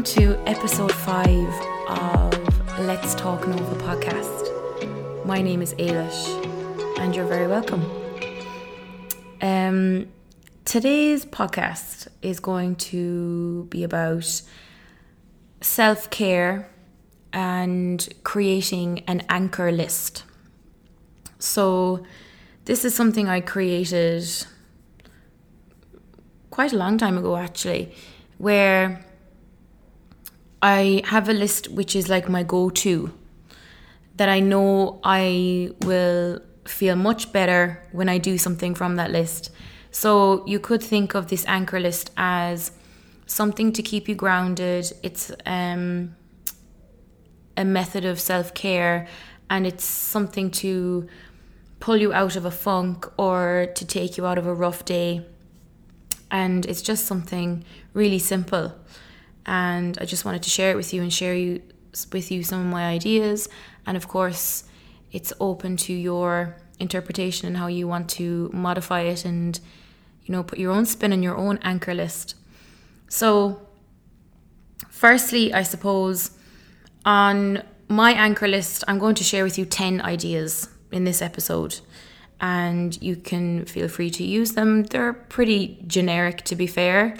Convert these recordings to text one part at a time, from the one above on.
Welcome to episode five of Let's Talk Nova podcast. My name is Ailish, and you're very welcome. Um, today's podcast is going to be about self care and creating an anchor list. So, this is something I created quite a long time ago, actually, where I have a list which is like my go to that I know I will feel much better when I do something from that list. So you could think of this anchor list as something to keep you grounded. It's um, a method of self care and it's something to pull you out of a funk or to take you out of a rough day. And it's just something really simple. And I just wanted to share it with you and share you with you some of my ideas. And of course, it's open to your interpretation and how you want to modify it and you know put your own spin on your own anchor list. So, firstly, I suppose on my anchor list, I'm going to share with you 10 ideas in this episode, and you can feel free to use them. They're pretty generic, to be fair.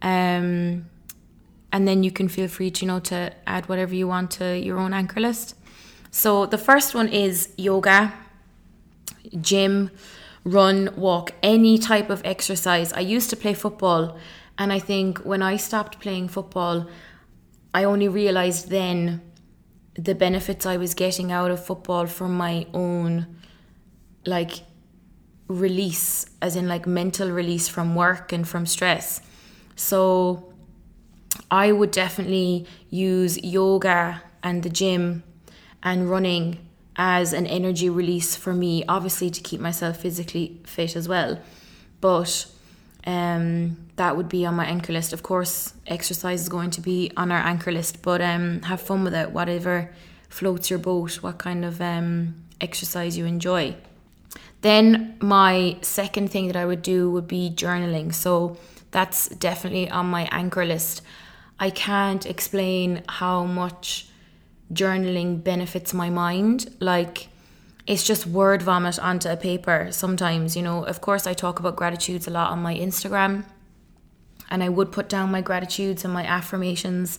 Um, and then you can feel free to, you know, to add whatever you want to your own anchor list. So the first one is yoga, gym, run, walk, any type of exercise. I used to play football, and I think when I stopped playing football, I only realized then the benefits I was getting out of football from my own like release as in like mental release from work and from stress. So I would definitely use yoga and the gym and running as an energy release for me, obviously to keep myself physically fit as well. But um, that would be on my anchor list. Of course, exercise is going to be on our anchor list, but um, have fun with it, whatever floats your boat, what kind of um, exercise you enjoy. Then, my second thing that I would do would be journaling. So, that's definitely on my anchor list. I can't explain how much journaling benefits my mind. Like, it's just word vomit onto a paper sometimes, you know. Of course, I talk about gratitudes a lot on my Instagram, and I would put down my gratitudes and my affirmations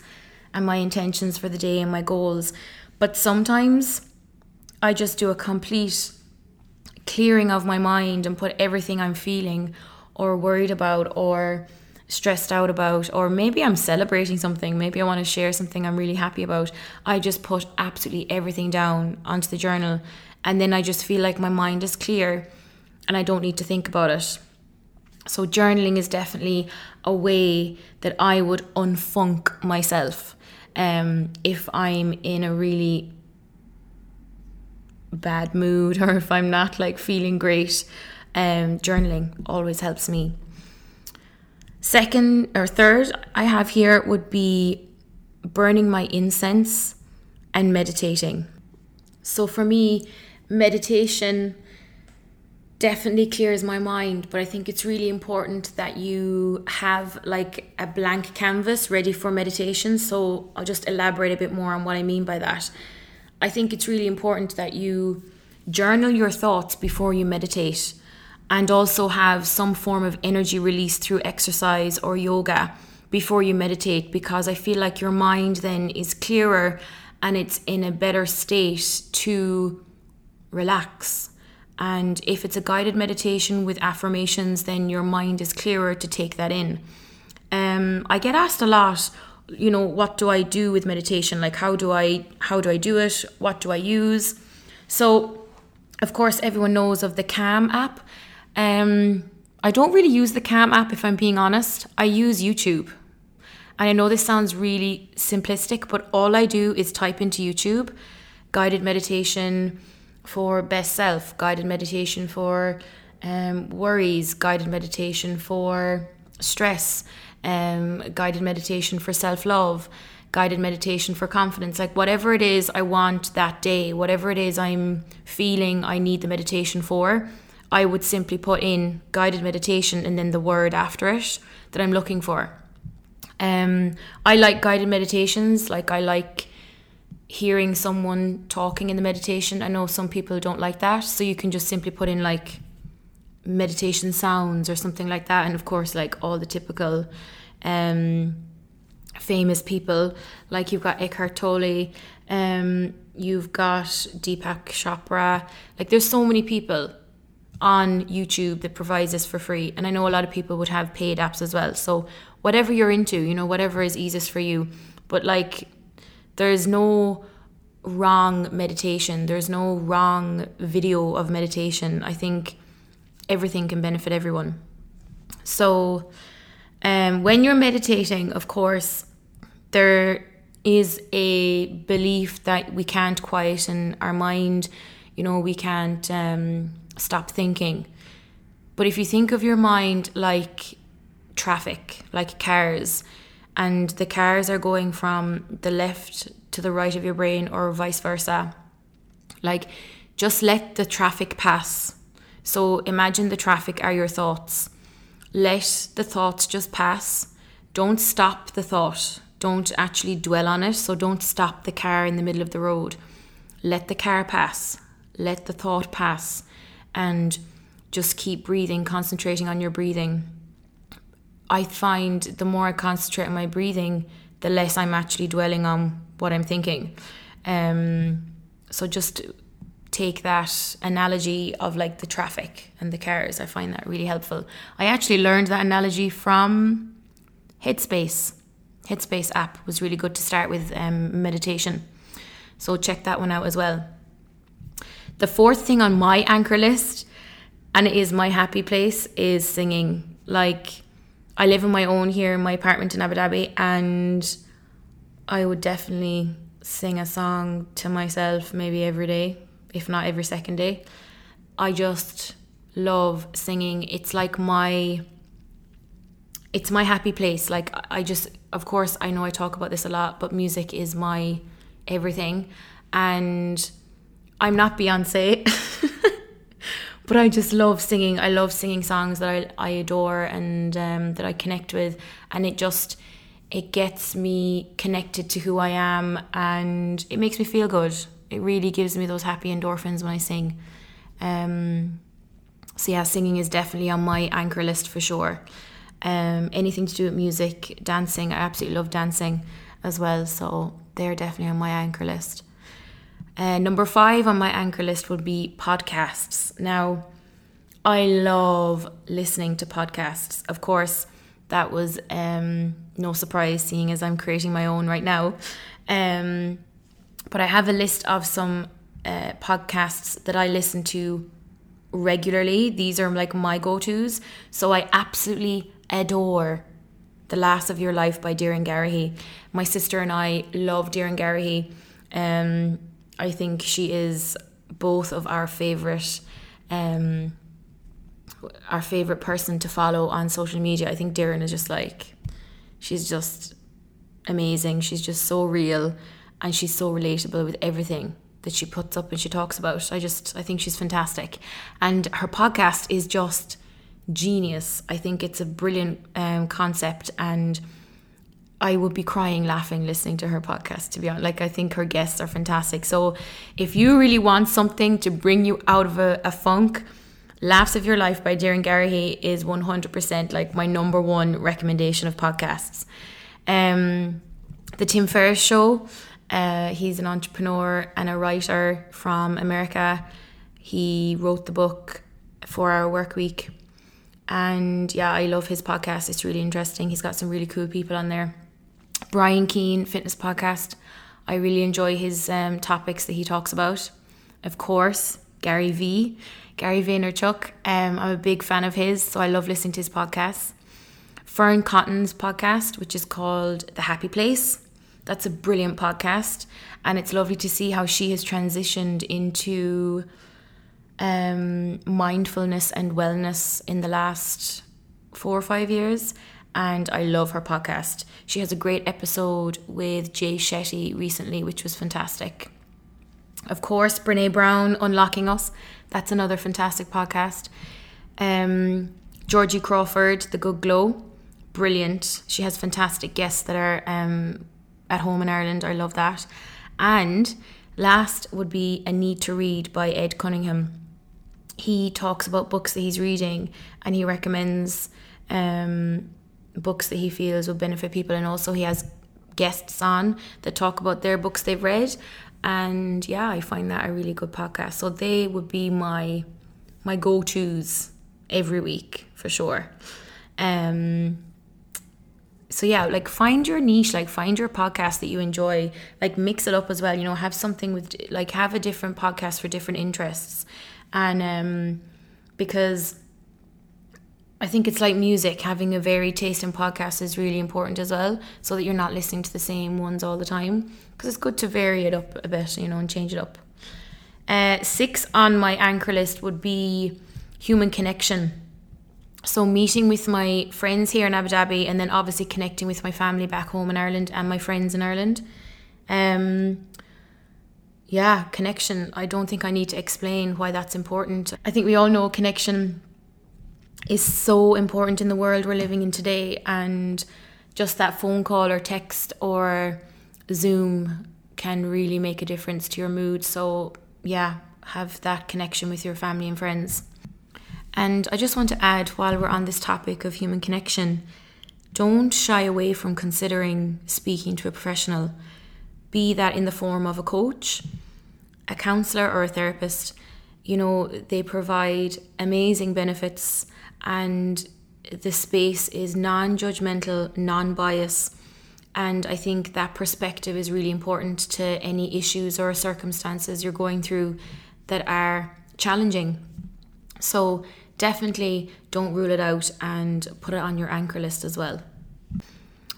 and my intentions for the day and my goals. But sometimes I just do a complete clearing of my mind and put everything I'm feeling or worried about or stressed out about, or maybe I'm celebrating something, maybe I want to share something I'm really happy about. I just put absolutely everything down onto the journal and then I just feel like my mind is clear and I don't need to think about it. So, journaling is definitely a way that I would unfunk myself um, if I'm in a really bad mood or if I'm not like feeling great. Um, journaling always helps me. Second or third, I have here would be burning my incense and meditating. So, for me, meditation definitely clears my mind, but I think it's really important that you have like a blank canvas ready for meditation. So I'll just elaborate a bit more on what I mean by that. I think it's really important that you journal your thoughts before you meditate and also have some form of energy release through exercise or yoga before you meditate because I feel like your mind then is clearer and it's in a better state to relax. And if it's a guided meditation with affirmations, then your mind is clearer to take that in. Um, I get asked a lot, you know, what do I do with meditation? Like how do I how do I do it? What do I use? So, of course, everyone knows of the Calm app. Um, I don't really use the Calm app if I'm being honest. I use YouTube. And I know this sounds really simplistic, but all I do is type into YouTube guided meditation, for best self, guided meditation for um, worries, guided meditation for stress, um, guided meditation for self love, guided meditation for confidence. Like whatever it is I want that day, whatever it is I'm feeling I need the meditation for, I would simply put in guided meditation and then the word after it that I'm looking for. Um, I like guided meditations. Like I like hearing someone talking in the meditation. I know some people don't like that, so you can just simply put in like meditation sounds or something like that, and of course, like all the typical um, famous people. Like you've got Eckhart Tolle, um, you've got Deepak Chopra. Like there's so many people on YouTube that provides this for free, and I know a lot of people would have paid apps as well. So whatever you're into, you know, whatever is easiest for you. But like, there's no wrong meditation. There's no wrong video of meditation. I think everything can benefit everyone. So, um, when you're meditating, of course, there is a belief that we can't quieten our mind. You know, we can't um, stop thinking. But if you think of your mind like traffic, like cars, and the cars are going from the left to the right of your brain or vice versa, like just let the traffic pass. So imagine the traffic are your thoughts. Let the thoughts just pass. Don't stop the thought. Don't actually dwell on it. So don't stop the car in the middle of the road. Let the car pass. Let the thought pass. And just keep breathing, concentrating on your breathing I find the more I concentrate on my breathing, the less I'm actually dwelling on what I'm thinking. Um, so just take that analogy of like the traffic and the cars. I find that really helpful. I actually learned that analogy from Headspace. Headspace app was really good to start with um, meditation. So check that one out as well. The fourth thing on my anchor list, and it is my happy place, is singing. Like I live on my own here in my apartment in Abu Dhabi, and I would definitely sing a song to myself maybe every day, if not every second day. I just love singing. It's like my it's my happy place. Like I just of course I know I talk about this a lot, but music is my everything and I'm not Beyonce. but I just love singing. I love singing songs that I, I adore and um, that I connect with, and it just it gets me connected to who I am, and it makes me feel good. It really gives me those happy endorphins when I sing. Um, so yeah, singing is definitely on my anchor list for sure. Um, anything to do with music, dancing, I absolutely love dancing as well. So they're definitely on my anchor list. Uh, number five on my anchor list would be podcasts. Now, I love listening to podcasts. Of course, that was um, no surprise, seeing as I'm creating my own right now. Um, but I have a list of some uh, podcasts that I listen to regularly. These are like my go tos. So I absolutely adore The Laughs of Your Life by Doireann Garrihy. My sister and I love Doireann Garrihy. Um, I think she is both of our favorite um our favorite person to follow on social media. I think Doireann is just like she's just amazing. She's just so real and she's so relatable with everything that she puts up and she talks about. I just I think she's fantastic. And her podcast is just genius. I think it's a brilliant um, concept and I would be crying laughing listening to her podcast to be honest. Like I think her guests are fantastic. So if you really want something to bring you out of a, a funk Laughs of Your Life by Doireann Garrihy is 100% like my number one recommendation of podcasts. Um, the Tim Ferriss show uh, he's an entrepreneur and a writer from America. He wrote the book Four-Hour Workweek. And yeah I love his podcast. It's really interesting. He's got some really cool people on there Brian Keane Fitness Podcast. I really enjoy his um, topics that he talks about. Of course, Gary V, Gary Vaynerchuk. Um, I'm a big fan of his, so I love listening to his podcasts. Fearne Cotton's podcast, which is called The Happy Place. That's a brilliant podcast, and it's lovely to see how she has transitioned into um, mindfulness and wellness in the last four or five years and I love her podcast. She has a great episode with Jay Shetty recently, which was fantastic. Of course, Brene Brown, Unlocking Us, that's another fantastic podcast. Um, Georgie Crawford, The Good Glow, brilliant. She has fantastic guests that are um, at home in Ireland. I love that. And last would be A Need to Read by Ed Cunningham. He talks about books that he's reading and he recommends um, books that he feels will benefit people. And also, he has guests on that talk about their books they've read. And yeah, I find that a really good podcast. So they would be my my go tos every week for sure. Um, so yeah like find your niche like find your podcast that you enjoy like mix it up as well you know have something with like have a different podcast for different interests and um because I think it's like music having a varied taste in podcasts is really important as well so that you're not listening to the same ones all the time because it's good to vary it up a bit you know and change it up uh, six on my anchor list would be human connection so meeting with my friends here in Abu Dhabi and then obviously connecting with my family back home in Ireland and my friends in Ireland. Um, yeah, connection. I don't think I need to explain why that's important. I think we all know connection is so important in the world we're living in today and just that phone call or text or Zoom can really make a difference to your mood. So, yeah, have that connection with your family and friends. And I just want to add, while we're on this topic of human connection, don't shy away from considering speaking to a professional, be that in the form of a coach, a counselor, or a therapist. You know, they provide amazing benefits, and the space is non judgmental, non bias. And I think that perspective is really important to any issues or circumstances you're going through that are challenging. So, definitely don't rule it out and put it on your anchor list as well.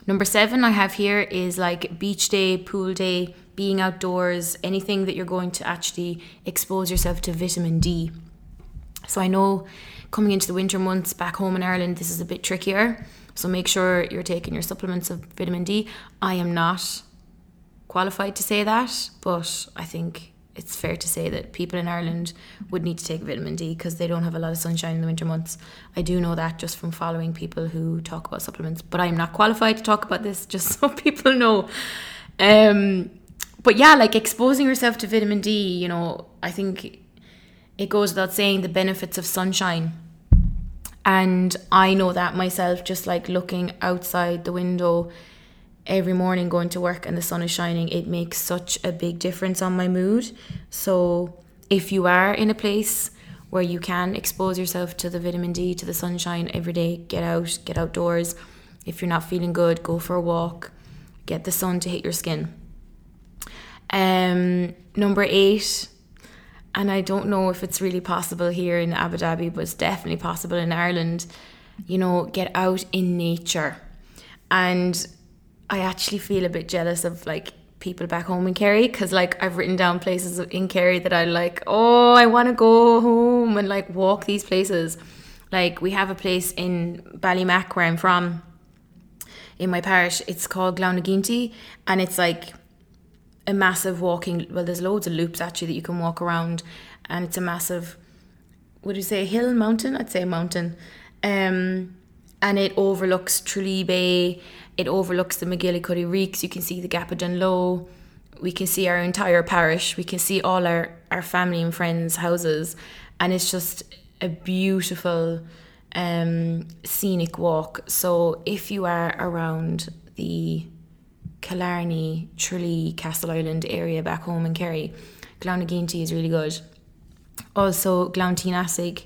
Number seven, I have here is like beach day, pool day, being outdoors, anything that you're going to actually expose yourself to vitamin D. So I know coming into the winter months back home in Ireland, this is a bit trickier. So make sure you're taking your supplements of vitamin D. I am not qualified to say that, but I think it's fair to say that people in Ireland would need to take vitamin D because they don't have a lot of sunshine in the winter months. I do know that just from following people who talk about supplements, but I'm not qualified to talk about this, just so people know. Um, but yeah, like exposing yourself to vitamin D, you know, I think it goes without saying the benefits of sunshine. And I know that myself, just like looking outside the window every morning going to work and the sun is shining, it makes such a big difference on my mood. So if you are in a place where you can expose yourself to the vitamin D, to the sunshine every day, get out, get outdoors. If you're not feeling good, go for a walk, get the sun to hit your skin. Um, number eight, and I don't know if it's really possible here in Abu Dhabi, but it's definitely possible in Ireland. You know, get out in nature. And I actually feel a bit jealous of like people back home in Kerry because like I've written down places in Kerry that I like. Oh, I want to go home and like walk these places. Like we have a place in Ballymac where I'm from, in my parish. It's called Glanageenty, and it's like a massive walking. Well, there's loads of loops actually that you can walk around, and it's a massive. Would you say hill, mountain? I'd say mountain. Um, and it overlooks Tralee Bay it overlooks the MacGillycuddy Reeks. You can see the Gap of Dunloe. We can see our entire parish. We can see all our, our family and friends' houses. And it's just a beautiful um, scenic walk. So if you are around the Killarney, Tralee, Castleisland area back home in Kerry, Glanageenty is really good. Also, Glanteenassig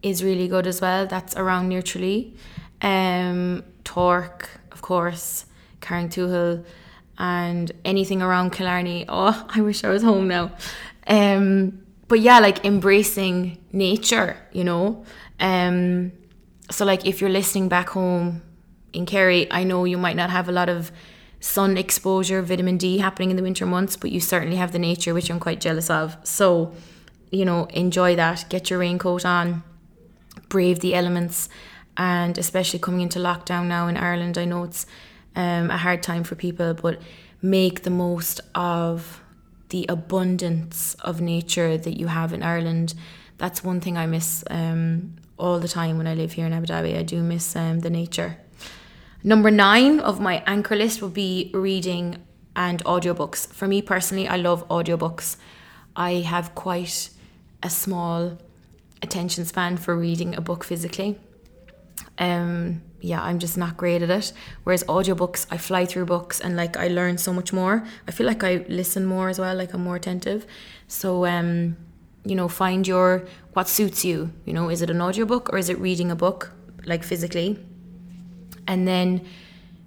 is really good as well. That's around near Tralee. Um, Torc, of course, Carrauntoohil, and anything around Killarney. Oh, I wish I was home now. Um, but yeah, like embracing nature, you know. Um, so like if you're listening back home in Kerry, I know you might not have a lot of sun exposure, vitamin D happening in the winter months, but you certainly have the nature, which I'm quite jealous of. So, you know, enjoy that. Get your raincoat on, brave the elements, and especially coming into lockdown now in Ireland, I know it's um, a hard time for people, but make the most of the abundance of nature that you have in Ireland. That's one thing I miss um, all the time when I live here in Abu Dhabi. I do miss um, the nature. Number nine of my anchor list would be reading and audiobooks. For me personally, I love audiobooks. I have quite a small attention span for reading a book physically. Um, yeah, I'm just not great at it. Whereas audiobooks, I fly through books and like I learn so much more. I feel like I listen more as well, like I'm more attentive. So um, you know, find your what suits you. You know, is it an audiobook or is it reading a book, like physically? And then,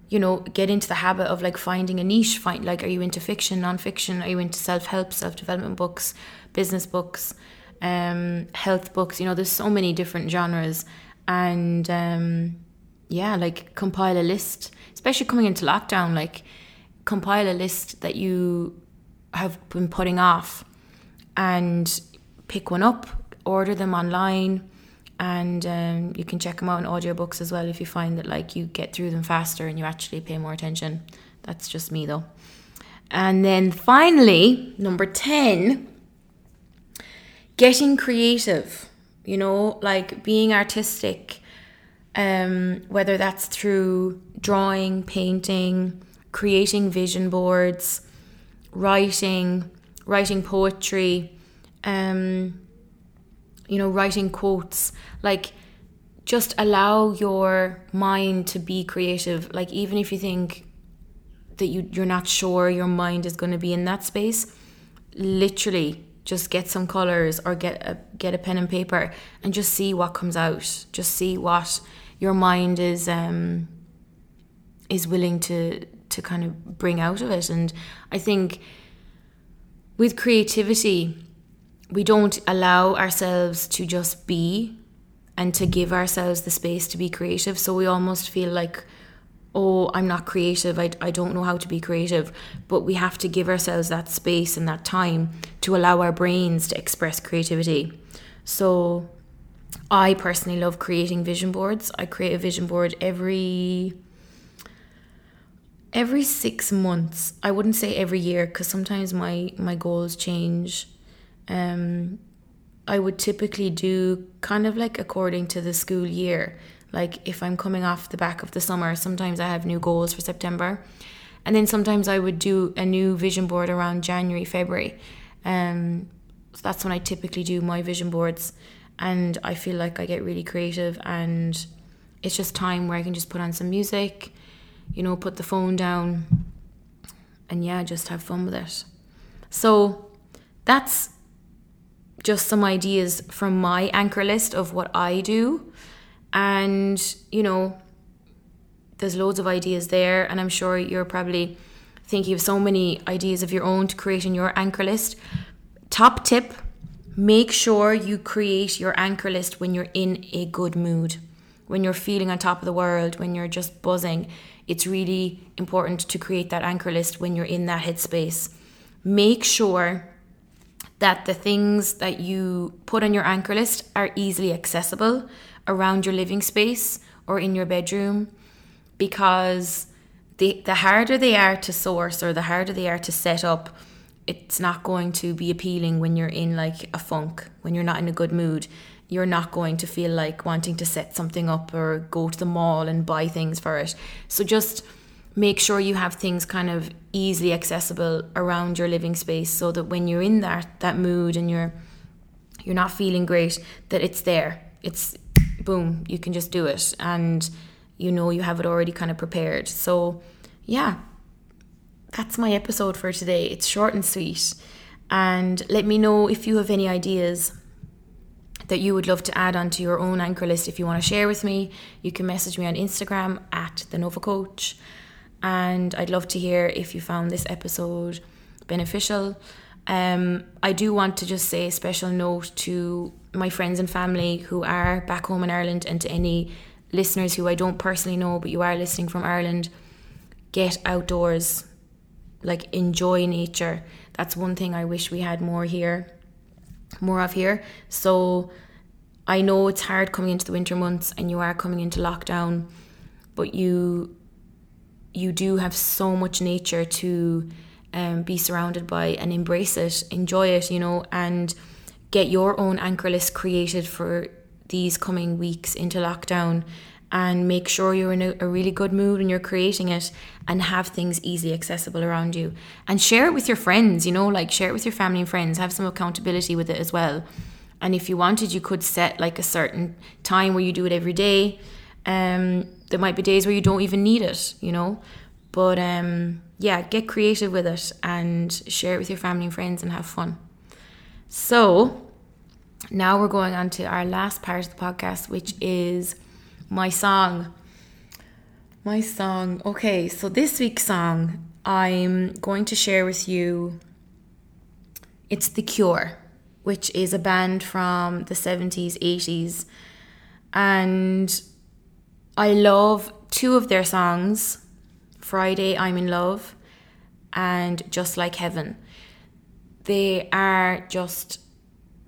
you know, get into the habit of like finding a niche. Find like, are you into fiction, nonfiction? Are you into self help, self development books, business books, um, health books? You know, there's so many different genres, and um, yeah, like compile a list, especially coming into lockdown. Like, compile a list that you have been putting off, and pick one up, order them online, and um, you can check them out in audiobooks as well if you find that like you get through them faster and you actually pay more attention. That's just me though. And then finally, number 10, getting creative. You know, like being artistic, um, whether that's through drawing, painting, creating vision boards, writing, writing poetry, um, you know, writing quotes, like just allow your mind to be creative. Like even if you think that you you're not sure your mind is going to be in that space, literally just get some colors or get a get a pen and paper and just see what comes out. Just see what your mind is um is willing to to kind of bring out of it. And I think with creativity, we don't allow ourselves to just be and to give ourselves the space to be creative. So we almost feel like, oh, I'm not creative. I, I don't know how to be creative. But we have to give ourselves that space and that time to allow our brains to express creativity. So I personally love creating vision boards. I create a vision board every every 6 months. I wouldn't say every year because sometimes my my goals change um, I would typically do kind of like according to the school year. Like if I'm coming off the back of the summer, sometimes I have new goals for September. And then sometimes I would do a new vision board around January, February. Um, so that's when I typically do my vision boards. And I feel like I get really creative and it's just time where I can just put on some music, you know, put the phone down and yeah, just have fun with it. So that's just some ideas from my anchor list of what I do. And, you know, there's loads of ideas there. And I'm sure you're probably thinking of so many ideas of your own to create in your anchor list. Top tip make sure you create your anchor list when you're in a good mood, when you're feeling on top of the world, when you're just buzzing. It's really important to create that anchor list when you're in that headspace. Make sure that the things that you put on your anchor list are easily accessible around your living space or in your bedroom because the, the harder they are to source or the harder they are to set up, it's not going to be appealing when you're in like a funk, when you're not in a good mood. You're not going to feel like wanting to set something up or go to the mall and buy things for it. So just make sure you have things kind of easily accessible around your living space so that when you're in that that mood and you're you're not feeling great that it's there. It's boom you can just do it and you know you have it already kind of prepared. So yeah that's my episode for today. It's short and sweet. And let me know if you have any ideas that you would love to add onto your own anchor list if you want to share with me. You can message me on instagram at the nova coach and I'd love to hear if you found this episode beneficial. Um, I do want to just say a special note to my friends and family who are back home in Ireland and to any listeners who I don't personally know but you are listening from Ireland. Get outdoors, like enjoy nature. That's one thing I wish we had more here, more of here. So I know it's hard coming into the winter months and you are coming into lockdown, but you you do have so much nature to um, be surrounded by and embrace it, enjoy it, you know, and get your own anchor list created for these coming weeks into lockdown and make sure you're in a, a, really good mood when you're creating it and have things easily accessible around you. And share it with your friends you know like share it with your family and friends have some accountability with it as well. And if you wanted you could set like a certain time where you do it every day um there might be days where you don't even need it you know but um yeah get creative with it and share it with your family and friends and have fun so now we're going on to our last part of the podcast which is my song. My song. Okay, so this week's song I'm going to share with you it's The Cure, which is a band from the 70s, 80s. And I love two of their songs Friday, I'm in Love, and Just Like Heaven. They are just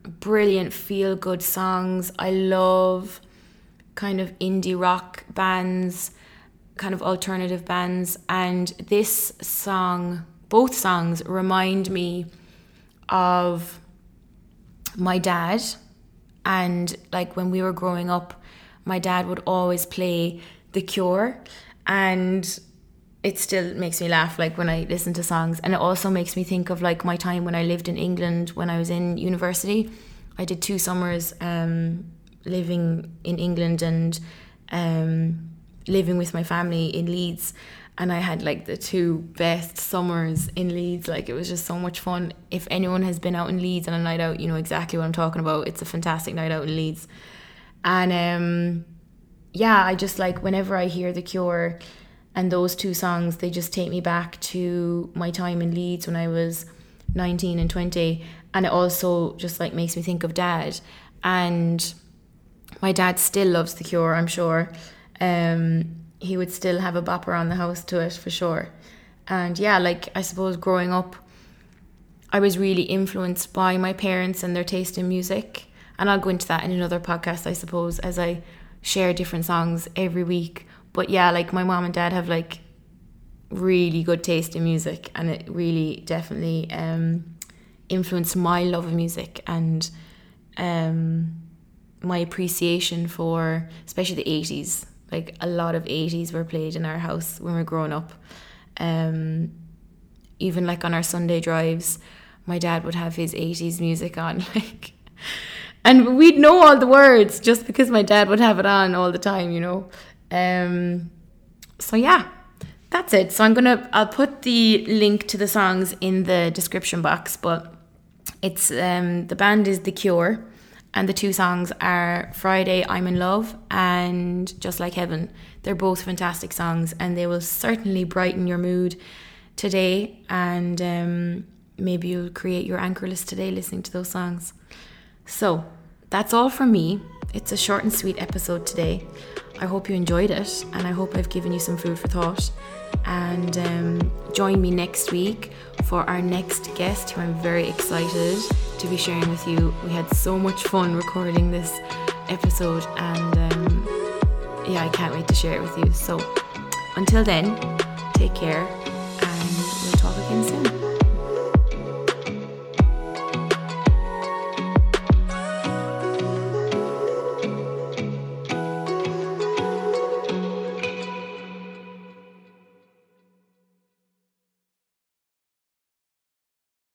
brilliant, feel good songs. I love kind of indie rock bands, kind of alternative bands. And this song, both songs, remind me of my dad. And like when we were growing up, my dad would always play The Cure. And it still makes me laugh like when I listen to songs and it also makes me think of like my time when I lived in England when I was in university I did two summers um, living in England and um, living with my family in Leeds. And I had like the two best summers in Leeds. Like it was just so much fun. If anyone has been out in Leeds on a night out, you know exactly what I'm talking about. It's a fantastic night out in Leeds. And um, yeah, I just like whenever I hear The Cure and those two songs, they just take me back to my time in Leeds when I was 19 and 20. And it also just like makes me think of dad. And my dad still loves The Cure, I'm sure. Um, he would still have a bop around the house to it for sure. And yeah, like I suppose growing up, I was really influenced by my parents and their taste in music. And I'll go into that in another podcast, I suppose, as I share different songs every week. But yeah, like my mom and dad have like really good taste in music, and it really definitely um, influenced my love of music and um, my appreciation for especially the 80s like a lot of 80s were played in our house when we were growing up um, even like on our sunday drives my dad would have his 80s music on like and we'd know all the words just because my dad would have it on all the time you know um, so yeah that's it so i'm gonna i'll put the link to the songs in the description box but it's um, the band is the cure and the two songs are Friday, I'm in Love, and Just Like Heaven. They're both fantastic songs, and they will certainly brighten your mood today. And um, maybe you'll create your anchor list today listening to those songs. So that's all from me. It's a short and sweet episode today. I hope you enjoyed it, and I hope I've given you some food for thought. And um, join me next week for our next guest, who I'm very excited to be sharing with you. We had so much fun recording this episode, and um, yeah, I can't wait to share it with you. So until then, take care, and we'll talk again soon.